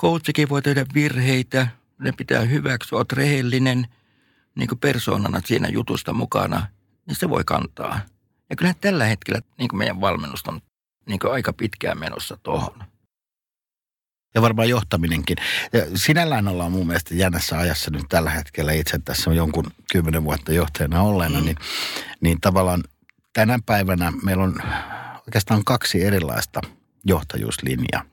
Coachikin voi tehdä virheitä, ne pitää hyväksyä, olet rehellinen niin persoonana siinä jutusta mukana, niin se voi kantaa. Ja kyllä tällä hetkellä niin meidän valmennus on niin aika pitkään menossa tuohon ja varmaan johtaminenkin. Ja sinällään ollaan mun mielestä jännässä ajassa nyt tällä hetkellä. Itse tässä on jonkun kymmenen vuotta johtajana olleena, mm. niin, niin tavallaan tänä päivänä meillä on oikeastaan kaksi erilaista johtajuuslinjaa.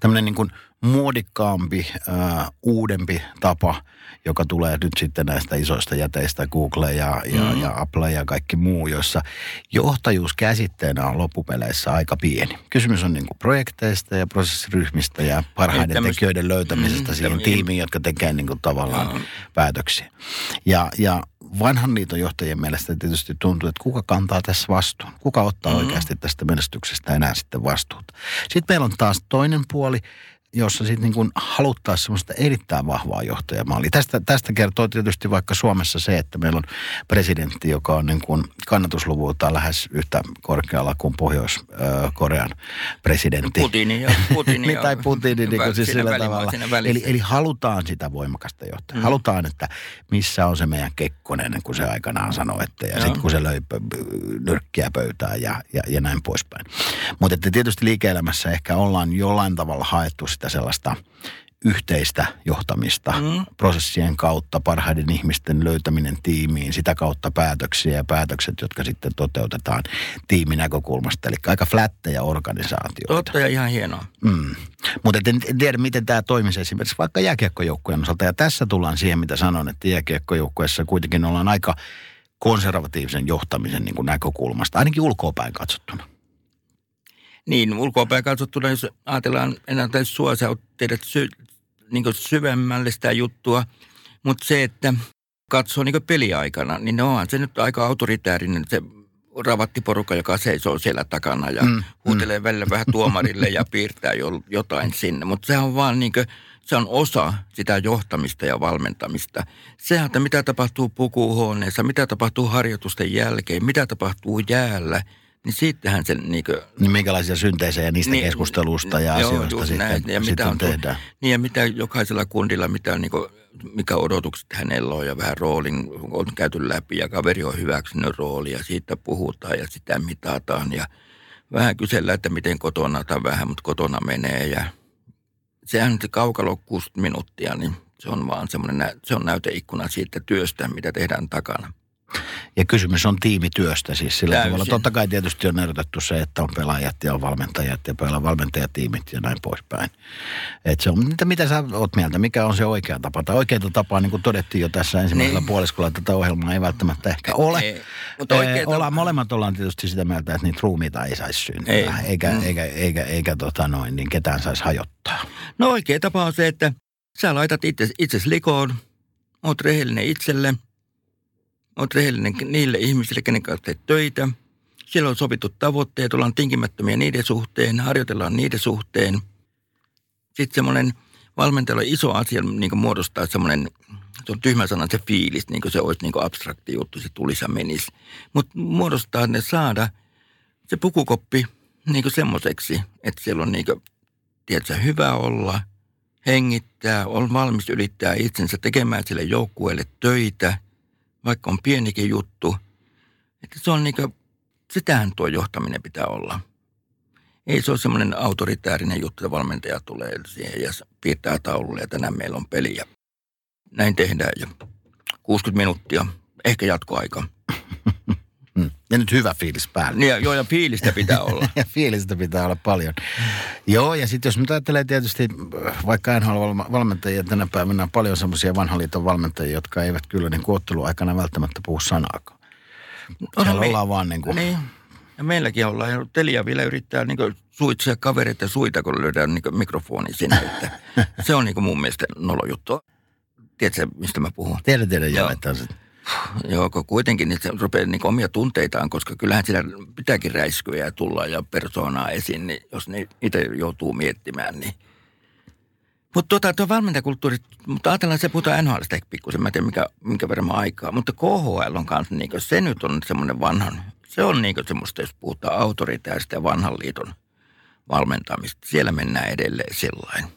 Tämmöinen niin kuin muodikkaampi, äh, uudempi tapa, joka tulee nyt sitten näistä isoista jäteistä, Google ja, ja, mm. ja Apple ja kaikki muu, jossa johtajuus käsitteenä on loppupeleissä aika pieni. Kysymys on niin kuin projekteista ja prosessiryhmistä ja parhaiden Ei, tekijöiden löytämisestä mm, siihen tiimiin, jotka tekee niin kuin tavallaan mm. päätöksiä. Ja, ja vanhan liiton johtajien mielestä tietysti tuntuu, että kuka kantaa tässä vastuun? Kuka ottaa mm. oikeasti tästä menestyksestä enää sitten vastuuta? Sitten meillä on taas toinen puoli, jossa sitten niin kuin haluttaisiin semmoista erittäin vahvaa johtajamallia. Tästä, tästä kertoo tietysti vaikka Suomessa se, että meillä on presidentti, joka on niin kuin kannatusluvulta lähes yhtä korkealla kuin Pohjois-Korean presidentti. Putini ja Putini. niin, tai Putini niin kuin siis sillä tavalla. Eli, eli halutaan sitä voimakasta johtajaa. Mm. Halutaan, että missä on se meidän Kekkonen, kun se aikanaan sanoi, että ja sitten kun se löi nyrkkiä pöytään ja, ja, ja näin poispäin. Mutta tietysti liike-elämässä ehkä ollaan jollain tavalla haettu sitä sellaista yhteistä johtamista mm. prosessien kautta, parhaiden ihmisten löytäminen tiimiin, sitä kautta päätöksiä ja päätökset, jotka sitten toteutetaan tiiminäkökulmasta. Eli aika flättejä organisaatioita. Totta ja ihan hienoa. Mm. Mutta en, en tiedä, miten tämä toimisi esimerkiksi vaikka jääkiekkojoukkueen osalta. Ja tässä tullaan siihen, mitä sanon, että jääkiekkojoukkueessa kuitenkin ollaan aika konservatiivisen johtamisen niin kuin näkökulmasta, ainakin ulkoapäin katsottuna. Niin, ulkoapäin katsottuna, jos ajatellaan sua, sä oot tehdä sy, niin syvemmällistä juttua, mutta se, että katsoo niin peliaikana, niin no onhan se nyt aika autoritäärinen, se ravattiporukka, joka seisoo siellä takana ja mm, huutelee mm. välillä vähän tuomarille ja piirtää jo, jotain sinne. Mutta se on vaan niin kuin, se on osa sitä johtamista ja valmentamista. Sehän, että mitä tapahtuu pukuhuoneessa, mitä tapahtuu harjoitusten jälkeen, mitä tapahtuu jäällä – niin sittenhän sen niin kuin, Niin minkälaisia synteisejä niistä niin, keskustelusta ja joo, asioista sitten, näin, ja sitten mitä on, tehdään. Niin ja mitä jokaisella kundilla, mitä on niin kuin, mikä odotukset hänellä on ja vähän roolin on käyty läpi ja kaveri on hyväksynyt roolia, siitä puhutaan ja sitä mitataan ja vähän kysellään, että miten kotona tai vähän, mutta kotona menee ja sehän se kaukalo 60 minuuttia, niin se on vaan semmoinen, se on näyteikkuna siitä työstä, mitä tehdään takana. Ja kysymys on tiimityöstä siis sillä Täysin. tavalla. Totta kai tietysti on erotettu se, että on pelaajat ja on valmentajat ja pelaa valmentajatiimit ja näin poispäin. Et se on, mitä, mitä sä oot mieltä, mikä on se oikea tapa? Tai oikeita tapaa, niin kuin todettiin jo tässä ensimmäisellä Niin. puoliskolla, tätä ohjelmaa ei välttämättä ehkä ole. Ei, mutta Ee, ollaan, molemmat ollaan tietysti sitä mieltä, että niitä ruumiita ei saisi syntyä. Ei. Eikä, Mm. eikä, eikä, eikä tota noin, niin ketään saisi hajottaa. No oikea tapa on se, että sä laitat itse, itsesi likoon, oot rehellinen itselle, oot rehellinen niille ihmisille, kenen kanssa teet töitä. Siellä on sovittu tavoitteet, ollaan tinkimättömiä niiden suhteen, harjoitellaan niiden suhteen. Sitten semmoinen valmentajalla iso asia niin kuin muodostaa semmoinen, se on tyhmä sana se fiilis, niin kuin se olisi niin kuin abstrakti juttu, se tulisi ja menisi. Mutta muodostaa ne saada se pukukoppi niin kuin semmoiseksi, että siellä on niin kuin, tiedätkö, hyvä olla, hengittää, on valmis ylittää itsensä tekemään sille joukkueelle töitä, vaikka on pienikin juttu. Että se on niin kuin, sitähän tuo johtaminen pitää olla. Ei se ole semmoinen autoritäärinen juttu, että valmentaja tulee siihen ja piirtää taululle ja tänään meillä on peli ja näin tehdään ja 60 minuuttia, ehkä jatkoaika. Ja nyt hyvä fiilis päällä. Niin, ja, joo, ja fiilistä pitää olla. ja fiilistä pitää olla paljon. Joo, ja sitten jos nyt ajattelee tietysti, vaikka NHL-valmentajia tänä päivänä on paljon semmoisia vanhan liiton valmentajia, jotka eivät kyllä niin otteluaikana välttämättä puhu sanaakaan. Siellä me- ollaan vaan niin kuin, Niin. Ja meilläkin ollaan. Telia vielä yrittää niin suitsia kavereita suita, kun löydään niin mikrofoni sinne. Että se on niin mun mielestä nolo juttu. Tiedätkö, mistä mä puhun? tiedä tiedä Joo. jaetaan se. Joo, kuitenkin niin se rupeaa niin omia tunteitaan, koska kyllähän siellä pitääkin räiskyä ja tulla ja persoonaa esiin, niin jos ne itse joutuu miettimään, niin mutta tota, tuo valmentajakulttuuri, mutta ajatellaan, se puhutaan NHLstä pikkusen, mä en tiedä mikä, minkä verran aikaa, mutta KHL on kanssa, niin se nyt on semmoinen vanhan, se on niin semmoista, jos puhutaan autoritääristä ja vanhan liiton valmentamista. Siellä mennään edelleen sellainen.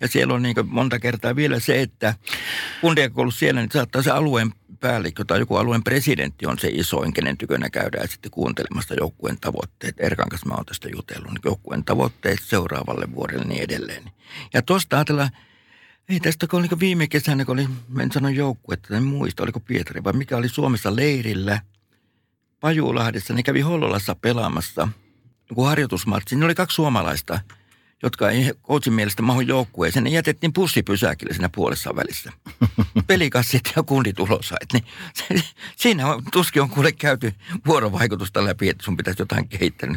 Ja siellä on niin monta kertaa vielä se, että kun siellä, niin saattaa se alueen päällikkö tai joku alueen presidentti on se isoin, kenen tykönä käydään sitten kuuntelemassa joukkueen tavoitteet. Erkan kanssa mä oon tästä jutellut, niin joukkueen tavoitteet seuraavalle vuodelle niin edelleen. Ja tuosta ajatellaan, ei tästä kun oli viime kesänä, kun oli, en sano joukkuetta, en muista, oliko Pietari vai mikä oli Suomessa leirillä Pajulahdessa. Ne kävi Hollolassa pelaamassa joku harjoitusmatsi. Ne oli kaksi suomalaista, jotka ei coachin mielestä mahu joukkueeseen. Ne jätettiin pussipysäkille siinä puolessa välissä. Pelikassit ja kundit ulosait. Niin se, siinä on, tuskin on kuule käyty vuorovaikutusta läpi, että sun pitäisi jotain kehittää.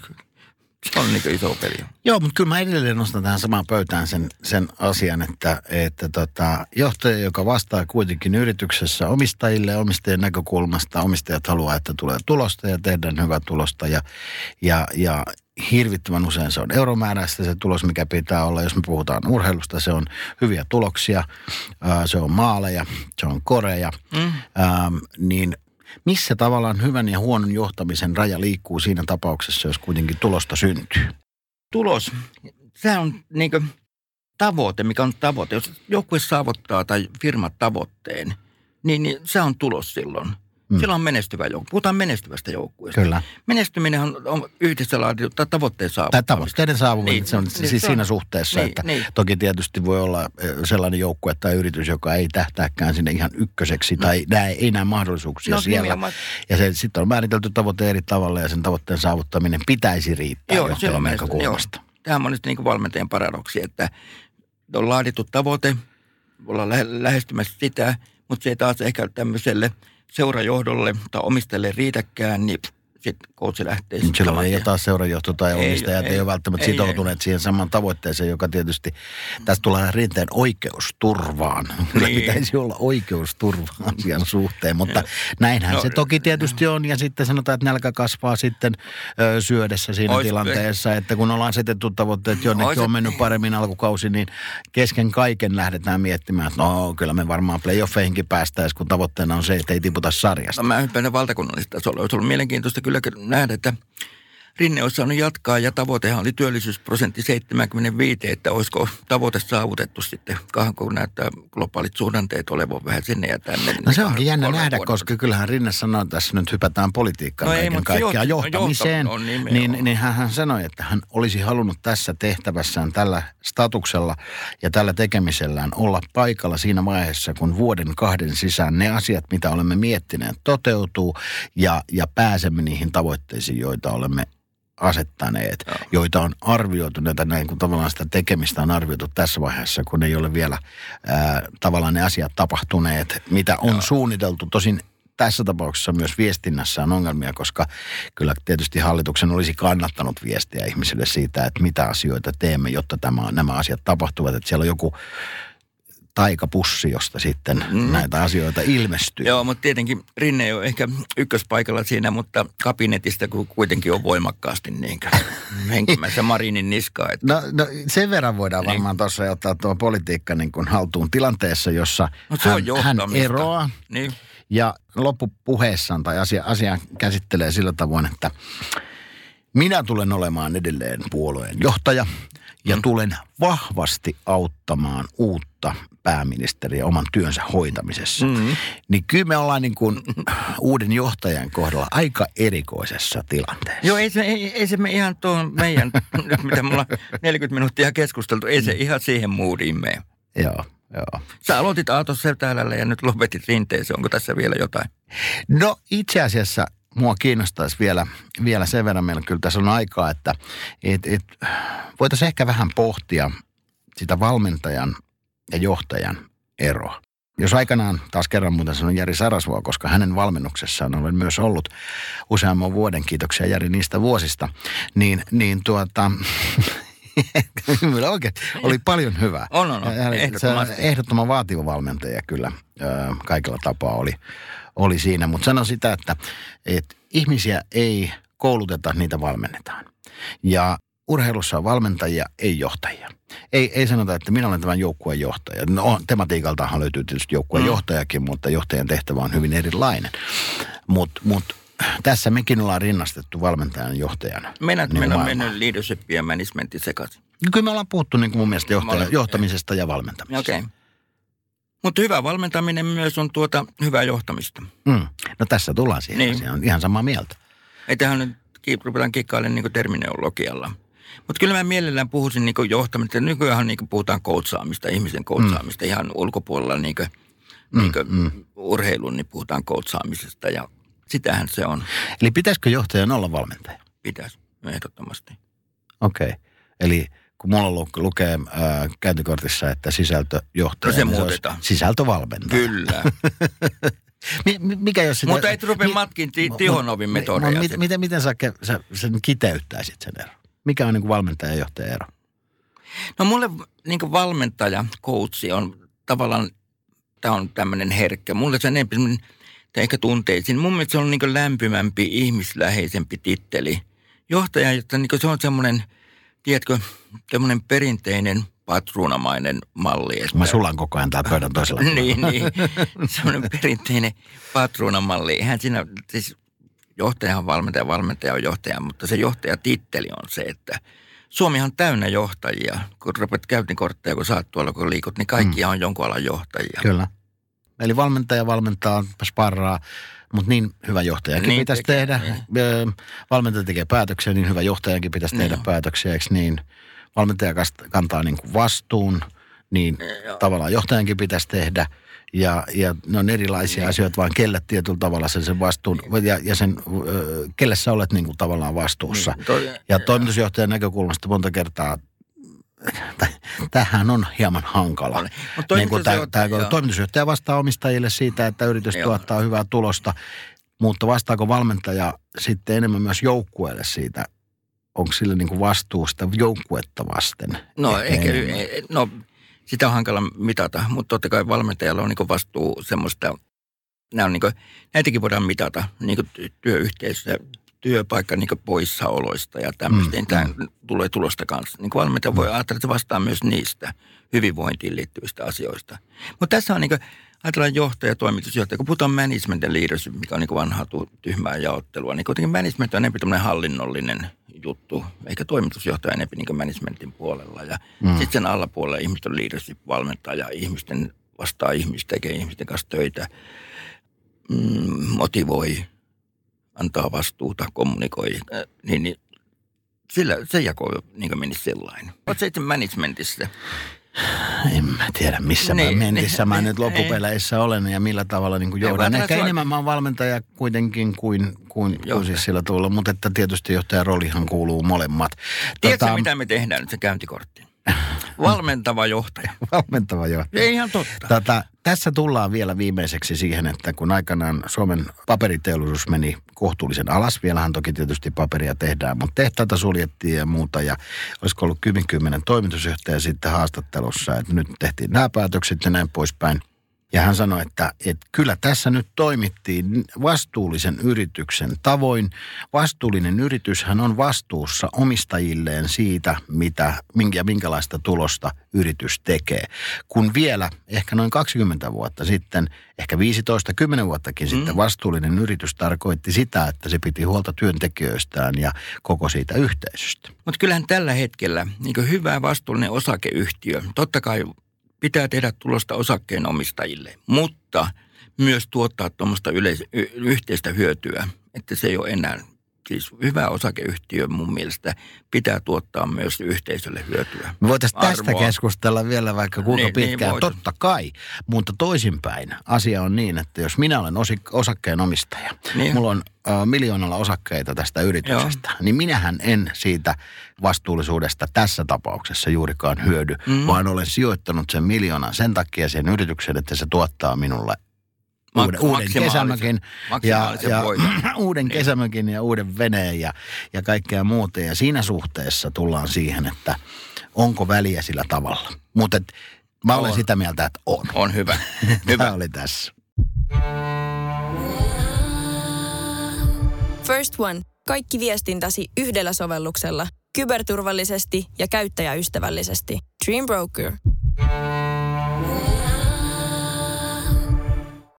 Se on niin iso peli. Joo, mutta kyllä mä edelleen nostan tähän samaan pöytään sen, sen asian, että, että tota, johtaja, joka vastaa kuitenkin yrityksessä omistajille omistajien näkökulmasta, omistajat haluaa, että tulee tulosta ja tehdään hyvää tulosta ja, ja, ja hirvittävän usein se on euromääräistä se tulos, mikä pitää olla. Jos me puhutaan urheilusta, se on hyviä tuloksia, se on maaleja, se on koreja, mm. ää, niin missä tavallaan hyvän ja huonon johtamisen raja liikkuu siinä tapauksessa, jos kuitenkin tulosta syntyy? tulos, se on niin tavoite, mikä on tavoite. Jos joukkue saavuttaa tai firma tavoitteen, niin, niin se on tulos silloin. Mm. Silloin on menestyvä joukkue. Puhutaan menestyvästä joukkueesta. Kyllä. Menestyminen on, on yhdessä laadittu tai tavoitteen Tai saavuttamista. tavoitteiden saavuttaminen, Niin, niin, se on niin, siis se on- siinä suhteessa, niin, että niin. toki tietysti voi olla eh, sellainen joukkue tai yritys, joka ei tähtääkään sinne ihan ykköseksi tai näe, ei näe mahdollisuuksia No, siellä. nimenomaan. Ja se sitten on määritelty tavoite eri tavalla ja sen tavoitteen saavuttaminen pitäisi riittää Joo, johtajan näkökulmasta. Joo. Tämä on monesti niin valmentajan paradoksi, että on laadittu tavoite, ollaan lähe, lähestymässä sitä, mutta se ei taas ehkä tämmöiselle seurajohdolle tai omistajalle riitäkään, niin sitten coach lähtee. Niin sit Silloin saman ei taas seurajohto tai Ei, omistajat ei, ei, ole välttämättä ei, sitoutuneet siihen samaan tavoitteeseen, joka tietysti, tästä tulee rinteen oikeusturvaan. Kyllä Niin. pitäisi olla oikeusturva asian suhteen, mutta näinhän No, se toki tietysti on. Ja sitten sanotaan, että nälkä kasvaa sitten ö, syödessä siinä Ois- tilanteessa, että kun ollaan asetettu tavoitteet, jonnekin Ois- on mennyt paremmin alkukausi, niin kesken kaiken lähdetään miettimään, että no kyllä me varmaan playoffeihinkin päästäisiin, kun tavoitteena on se, että ei tiputa sarjasta. No, mä hyppään valtakunnallista tasolla. Olisi ollut mielenkiintoista kyllä nähdä, että Rinne olisi saanut jatkaa ja tavoitehan oli työllisyysprosentti 75, että olisiko tavoite saavutettu sitten, kun näyttää globaalit suhdanteet olevan vähän sinne ja tänne. No se onkin jännä nähdä, vuoden. koska kyllähän Rinne sanoi, että tässä nyt hypätään politiikkaan no kaiken ei, kaikkiaan no johtamiseen. No, niin, niin hän, hän sanoi, että hän olisi halunnut tässä tehtävässään tällä statuksella ja tällä tekemisellään olla paikalla siinä vaiheessa, kun vuoden kahden sisään ne asiat, mitä olemme miettineet, toteutuu ja, ja pääsemme niihin tavoitteisiin, joita olemme asettaneet, Joo. joita on arvioitu, näitä näin kuin tavallaan sitä tekemistä on arvioitu tässä vaiheessa, kun ei ole vielä ää, tavallaan ne asiat tapahtuneet, mitä on Joo. suunniteltu. Tosin tässä tapauksessa myös viestinnässä on ongelmia, koska kyllä tietysti hallituksen olisi kannattanut viestiä ihmisille siitä, että mitä asioita teemme, jotta tämä, nämä asiat tapahtuvat. Että siellä on joku taikapussi, josta sitten mm. näitä asioita ilmestyy. Joo, mutta tietenkin Rinne ei ole ehkä ykköspaikalla siinä, mutta kabinetista kuitenkin on voimakkaasti niin henkimässä Marinin niskaa. Että... No, no, sen verran voidaan niin. varmaan tuossa ottaa tuo politiikka niin kuin haltuun tilanteessa, jossa no, hän, hän eroaa. Niin. Ja loppupuheessaan tai asia, asia käsittelee sillä tavoin, että minä tulen olemaan edelleen puolueen johtaja ja mm. tulen vahvasti auttamaan uutta pääministeriä oman työnsä hoitamisessa. Mm. Niin kyllä me ollaan niin kuin uuden johtajan kohdalla aika erikoisessa tilanteessa. Joo, ei se, ei, ei se me ihan tuon meidän, nyt mitä me ollaan 40 minuuttia keskusteltu, ei se ihan siihen moodiin mene. Joo. Joo. Sä aloitit Aatos Seltäälällä ja nyt lopetit rinteeseen. Onko tässä vielä jotain? No itse asiassa mua kiinnostaisi vielä, vielä sen verran, meillä kyllä tässä on aikaa, että et, et, voitaisiin ehkä vähän pohtia sitä valmentajan ja johtajan eroa. Jos aikanaan, taas kerran muuten sanon Jari Sarasvoa, koska hänen valmennuksessaan olen myös ollut useamman vuoden, kiitoksia Jari niistä vuosista, niin, niin tuota, kyllä oikein, oli paljon hyvää. On, on, on. Ehdottomasti. Ehdottoman vaativa valmentaja kyllä kaikilla tapaa oli, oli siinä. Mutta sanon sitä, että, että ihmisiä ei kouluteta, niitä valmennetaan. Ja urheilussa on valmentajia, ei johtajia. Ei, ei sanota, että minä olen tämän joukkueen johtaja. No, tematiikaltahan löytyy tietysti joukkueen mm. johtajakin, mutta johtajan tehtävä on hyvin erilainen. Mutta mut, tässä mekin ollaan rinnastettu valmentajan johtajana. Meidän, niin meillä on mennyt leadership ja management sekaisin. No, kyllä me ollaan puhuttu niin kuin mun mielestä johtaja, johtamisesta ja valmentamisesta. Okei. Okay. Mutta hyvä valmentaminen myös on tuota hyvää johtamista. Mm. No tässä tullaan siihen niin. asiaan. Ihan samaa mieltä. Ei tähän nyt ruvetaan kikkailemaan niin terminologialla. Mutta kyllä mä mielellään puhuisin niin johtamista. Nykyään niin puhutaan koutsaamista, ihmisen koutsaamista mm. ihan ulkopuolella niin kuin, mm, niin kuin mm. urheilun, niin puhutaan koutsaamisesta ja sitähän se on. Eli pitäisikö johtajan olla valmentaja? Pitäisi, ehdottomasti. Okei, okay. eli kun mulla lukee äh, käyntikortissa, että sisältöjohtaja, no se niin muutetaan. Se sisältövalmentaja. Kyllä. Mikä jos sitä, Mutta et rupea mi, matkin ti, Tihonovin metodeja. Miten, miten, miten sä, sä sen kiteyttäisit sen eron? Mikä on niin kuin valmentaja ja johtaja ero? No mulle niin kuin valmentaja, coachi on tavallaan, tämä on tämmöinen herkkä. Mulle se on enemmän ehkä tunteisin. Mun mielestä se on niin lämpimämpi, ihmisläheisempi titteli. Johtaja, että niin se on semmoinen, tiedätkö, semmoinen perinteinen patruunamainen malli. Että... Mä sulan koko ajan tää pöydän toisella. niin, niin. Semmoinen perinteinen patruunamalli. Eihän siinä, siis johtaja on valmentaja, valmentaja on johtaja, mutta se johtajatitteli on se, että Suomihan on täynnä johtajia. Kun rupeat käyntikortteja, kun saat tuolla, kun liikut, niin kaikkia mm. on jonkun alan johtajia. Kyllä. Eli valmentaja valmentaa, sparraa, mutta niin hyvä johtajakin niin pitäisi tekee, tehdä. Niin. Valmentaja tekee päätöksiä, niin hyvä johtajankin pitäisi niin. tehdä päätöksiä, eikö niin? Valmentaja kantaa niin kuin vastuun, niin Joo. tavallaan johtajankin pitäisi tehdä – ja, ja ne on erilaisia niin. asioita, vaan kelle tietyllä tavalla sen, sen vastuun, ja, ja sen, kelle sä olet niin kuin tavallaan vastuussa. Niin, toi, ja toimitusjohtajan näkökulmasta monta kertaa tähän on hieman hankala. No, niin kuin tämä, tämä, toimitusjohtaja vastaa omistajille siitä, että yritys joo. tuottaa hyvää tulosta, mutta vastaako valmentaja sitten enemmän myös joukkueelle siitä, onko sillä niin kuin vastuu sitä joukkuetta vasten? No, ehkä, no sitä on hankala mitata, mutta totta kai valmentajalla on niin vastuu semmoista, nämä on niin kuin, näitäkin voidaan mitata niin työyhteisössä, työpaikka niin poissaoloista ja tämmöistä. Mm, Tämä mm. tulee tulosta kanssa. Niin valmentaja voi mm. ajatella, että se vastaa myös niistä hyvinvointiin liittyvistä asioista. Mutta tässä on niin kuin, ajatellaan johtaja, toimitusjohtaja, kun puhutaan management ja leadership, mikä on niin vanhaa tyhmää jaottelua, niin kuitenkin management on enemmän tämmöinen hallinnollinen juttu, eikä toimitusjohtaja enemmän niin managementin puolella. Ja mm. sitten sen allapuolella ihmiset on leadership valmentaa ja ihmisten vastaa ihmistä, tekee ihmisten kanssa töitä, mm, motivoi, antaa vastuuta, kommunikoi, äh, niin, niin sillä se jako niin menisi sellainen. Oletko itse managementissa? En mä tiedä, missä niin, mä mentissä niin, mä nyt loppupeleissä olen ja millä tavalla niin kuin johdan. Ehkä sua... enemmän mä oon valmentaja kuitenkin kuin, kuin, kuin siis sillä tavalla, mutta että tietysti johtajan roolihan kuuluu molemmat. Tiedätkö, tota... mitä me tehdään nyt se käyntikortti? Valmentava johtaja. Valmentava johtaja. Ei ihan totta. Tätä, tässä tullaan vielä viimeiseksi siihen, että kun aikanaan Suomen paperiteollisuus meni kohtuullisen alas, vielähän toki tietysti paperia tehdään, mutta tehtaita suljettiin ja muuta. Ja olisiko ollut kymmenkymmenen toimitusjohtaja sitten haastattelussa, että nyt tehtiin nämä päätökset ja näin poispäin. Ja hän sanoi, että, että kyllä tässä nyt toimittiin vastuullisen yrityksen tavoin. Vastuullinen yrityshän on vastuussa omistajilleen siitä, mitä, minkä, minkälaista tulosta yritys tekee. Kun vielä ehkä noin 20 vuotta sitten, ehkä 15-10 vuottakin mm. sitten vastuullinen yritys tarkoitti sitä, että se piti huolta työntekijöistään ja koko siitä yhteisöstä. Mutta kyllähän tällä hetkellä niin hyvä vastuullinen osakeyhtiö, totta kai pitää tehdä tulosta osakkeenomistajille, mutta myös tuottaa tuommoista yleis- yhteistä hyötyä, että se ei ole enää Siis hyvä osakeyhtiö mun mielestä pitää tuottaa myös yhteisölle hyötyä. Me voitaisiin tästä keskustella vielä vaikka kuinka niin, niin pitkään. Niin Totta kai, mutta toisinpäin asia on niin, että jos minä olen osi- osakkeenomistaja, niin. mulla on äh, miljoonalla osakkeita tästä yrityksestä, Joo. niin minähän en siitä vastuullisuudesta tässä tapauksessa juurikaan hyödy, mm. vaan olen sijoittanut sen miljoonan sen takia sen yrityksen, että se tuottaa minulle uuden, uuden kesämökin ja, ja uuden niin. kesämökin ja uuden veneen ja, ja kaikkea muuta. Ja siinä suhteessa tullaan siihen, että onko väliä sillä tavalla. Mutta mä olen on. sitä mieltä, että on. On hyvä. hyvä. Tämä oli tässä. First One. Kaikki viestintäsi yhdellä sovelluksella. Kyberturvallisesti ja käyttäjäystävällisesti. Dream Broker.